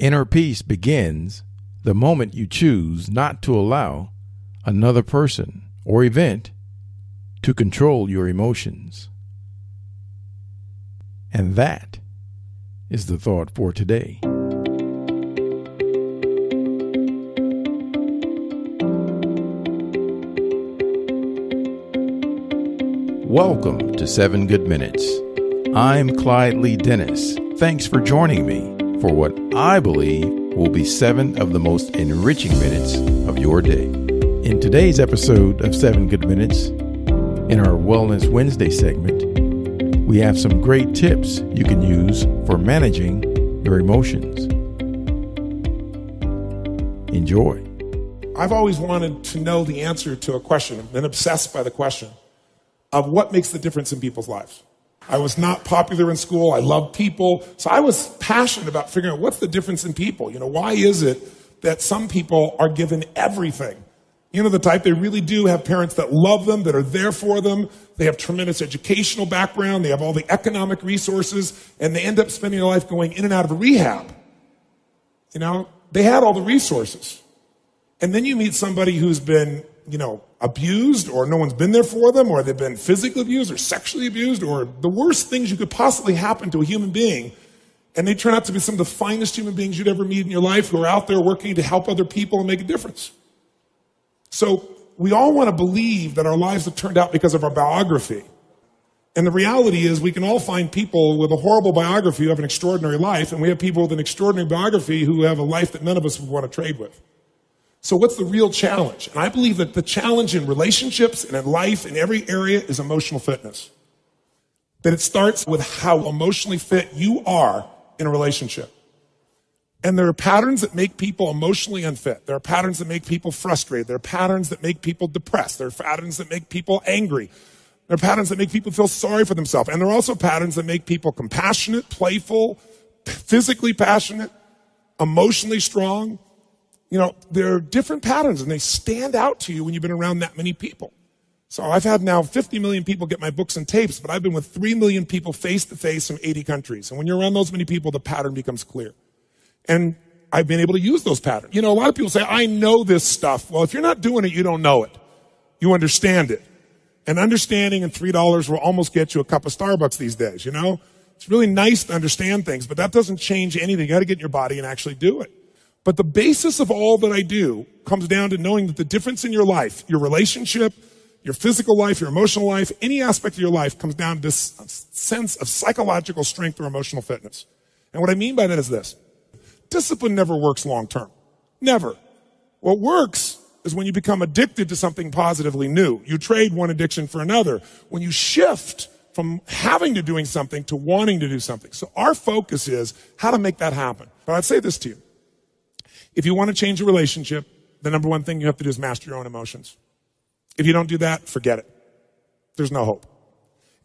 Inner peace begins the moment you choose not to allow another person or event to control your emotions. And that is the thought for today. Welcome to 7 Good Minutes. I'm Clyde Lee Dennis. Thanks for joining me for what I believe will be seven of the most enriching minutes of your day. In today's episode of Seven Good Minutes, in our Wellness Wednesday segment, we have some great tips you can use for managing your emotions. Enjoy. I've always wanted to know the answer to a question. I've been obsessed by the question of what makes the difference in people's lives. I was not popular in school. I loved people. So I was passionate about figuring out what's the difference in people. You know, why is it that some people are given everything? You know, the type they really do have parents that love them, that are there for them. They have tremendous educational background. They have all the economic resources and they end up spending their life going in and out of a rehab. You know, they had all the resources. And then you meet somebody who's been, you know, abused or no one's been there for them or they've been physically abused or sexually abused or the worst things you could possibly happen to a human being. And they turn out to be some of the finest human beings you'd ever meet in your life who are out there working to help other people and make a difference. So we all want to believe that our lives have turned out because of our biography. And the reality is we can all find people with a horrible biography who have an extraordinary life, and we have people with an extraordinary biography who have a life that none of us would want to trade with. So what's the real challenge? And I believe that the challenge in relationships and in life in every area is emotional fitness. That it starts with how emotionally fit you are in a relationship. And there are patterns that make people emotionally unfit. There are patterns that make people frustrated. There are patterns that make people depressed. There are patterns that make people angry. There are patterns that make people feel sorry for themselves. And there are also patterns that make people compassionate, playful, physically passionate, emotionally strong. You know, there are different patterns and they stand out to you when you've been around that many people. So I've had now 50 million people get my books and tapes, but I've been with 3 million people face to face from 80 countries. And when you're around those many people, the pattern becomes clear. And I've been able to use those patterns. You know, a lot of people say, I know this stuff. Well, if you're not doing it, you don't know it. You understand it. And understanding and $3 will almost get you a cup of Starbucks these days, you know? It's really nice to understand things, but that doesn't change anything. You gotta get in your body and actually do it. But the basis of all that I do comes down to knowing that the difference in your life, your relationship, your physical life, your emotional life, any aspect of your life comes down to this sense of psychological strength or emotional fitness. And what I mean by that is this. Discipline never works long term. Never. What works is when you become addicted to something positively new. You trade one addiction for another. When you shift from having to doing something to wanting to do something. So our focus is how to make that happen. But I'd say this to you. If you want to change a relationship, the number one thing you have to do is master your own emotions. If you don't do that, forget it. There's no hope.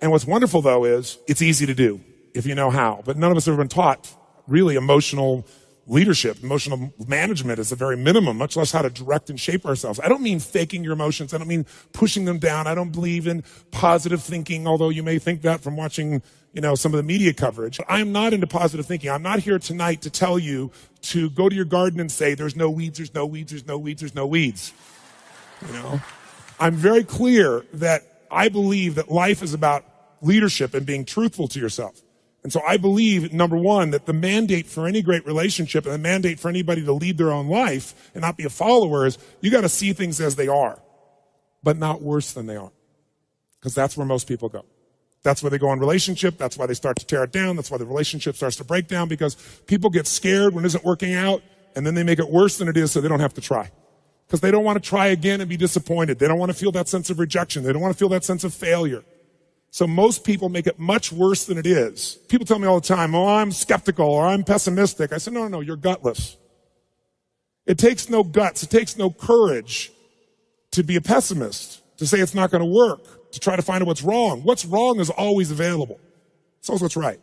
And what's wonderful though is it's easy to do if you know how, but none of us have been taught really emotional leadership, emotional management is the very minimum, much less how to direct and shape ourselves. I don't mean faking your emotions. I don't mean pushing them down. I don't believe in positive thinking, although you may think that from watching, you know, some of the media coverage. I am not into positive thinking. I'm not here tonight to tell you to go to your garden and say, there's no weeds, there's no weeds, there's no weeds, there's no weeds. You know, I'm very clear that I believe that life is about leadership and being truthful to yourself. And so I believe, number one, that the mandate for any great relationship and the mandate for anybody to lead their own life and not be a follower is you got to see things as they are, but not worse than they are. Because that's where most people go. That's where they go in relationship. That's why they start to tear it down. That's why the relationship starts to break down because people get scared when it isn't working out and then they make it worse than it is so they don't have to try. Because they don't want to try again and be disappointed. They don't want to feel that sense of rejection. They don't want to feel that sense of failure. So most people make it much worse than it is. People tell me all the time, oh, I'm skeptical or I'm pessimistic. I said, no, no, no, you're gutless. It takes no guts. It takes no courage to be a pessimist, to say it's not going to work, to try to find out what's wrong. What's wrong is always available. It's always what's right.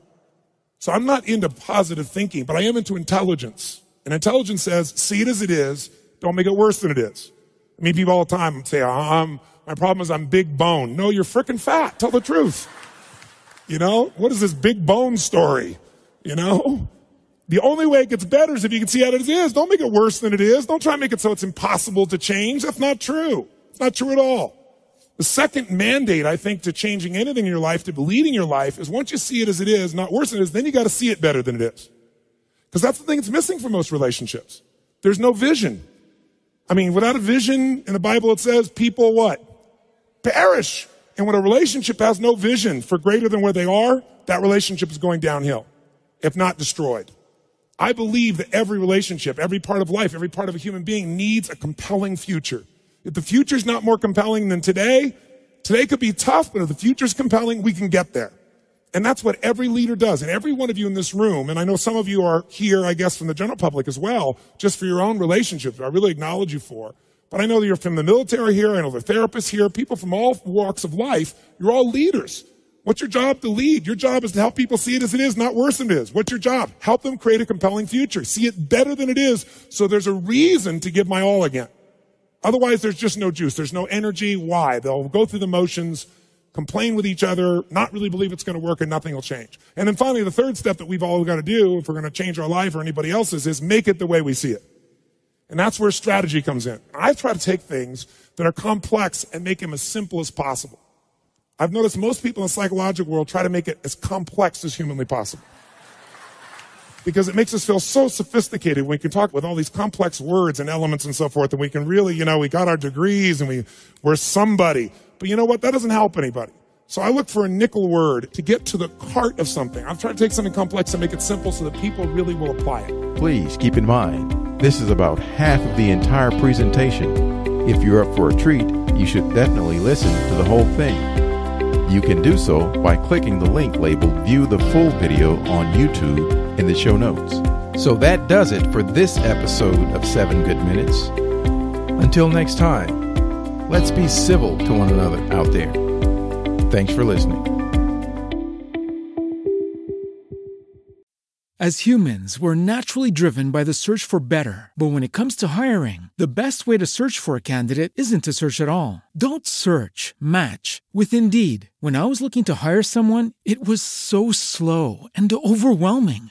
So I'm not into positive thinking, but I am into intelligence. And intelligence says, see it as it is. Don't make it worse than it is. I mean, people all the time say, I'm, my problem is I'm big bone. No, you're freaking fat. Tell the truth. You know, what is this big bone story? You know, the only way it gets better is if you can see how it is. Don't make it worse than it is. Don't try to make it so it's impossible to change. That's not true. It's not true at all. The second mandate, I think, to changing anything in your life, to leading your life, is once you see it as it is, not worse than it is, then you got to see it better than it is. Because that's the thing that's missing from most relationships. There's no vision. I mean, without a vision in the Bible, it says people what? perish. And when a relationship has no vision for greater than where they are, that relationship is going downhill, if not destroyed. I believe that every relationship, every part of life, every part of a human being needs a compelling future. If the future is not more compelling than today, today could be tough, but if the future is compelling, we can get there. And that's what every leader does. And every one of you in this room, and I know some of you are here, I guess, from the general public as well, just for your own relationships, I really acknowledge you for. But I know that you're from the military here. I know the therapists here, people from all walks of life. You're all leaders. What's your job to lead? Your job is to help people see it as it is, not worse than it is. What's your job? Help them create a compelling future. See it better than it is so there's a reason to give my all again. Otherwise, there's just no juice. There's no energy. Why? They'll go through the motions, complain with each other, not really believe it's going to work, and nothing will change. And then finally, the third step that we've all got to do if we're going to change our life or anybody else's is make it the way we see it. And that's where strategy comes in. I try to take things that are complex and make them as simple as possible. I've noticed most people in the psychological world try to make it as complex as humanly possible. Because it makes us feel so sophisticated. We can talk with all these complex words and elements and so forth, and we can really, you know, we got our degrees and we, we're somebody. But you know what? That doesn't help anybody. So I look for a nickel word to get to the heart of something. I'm trying to take something complex and make it simple so that people really will apply it. Please keep in mind this is about half of the entire presentation. If you're up for a treat, you should definitely listen to the whole thing. You can do so by clicking the link labeled View the Full Video on YouTube in the show notes. So that does it for this episode of 7 Good Minutes. Until next time, let's be civil to one another out there. Thanks for listening. As humans, we're naturally driven by the search for better. But when it comes to hiring, the best way to search for a candidate isn't to search at all. Don't search, match with Indeed. When I was looking to hire someone, it was so slow and overwhelming.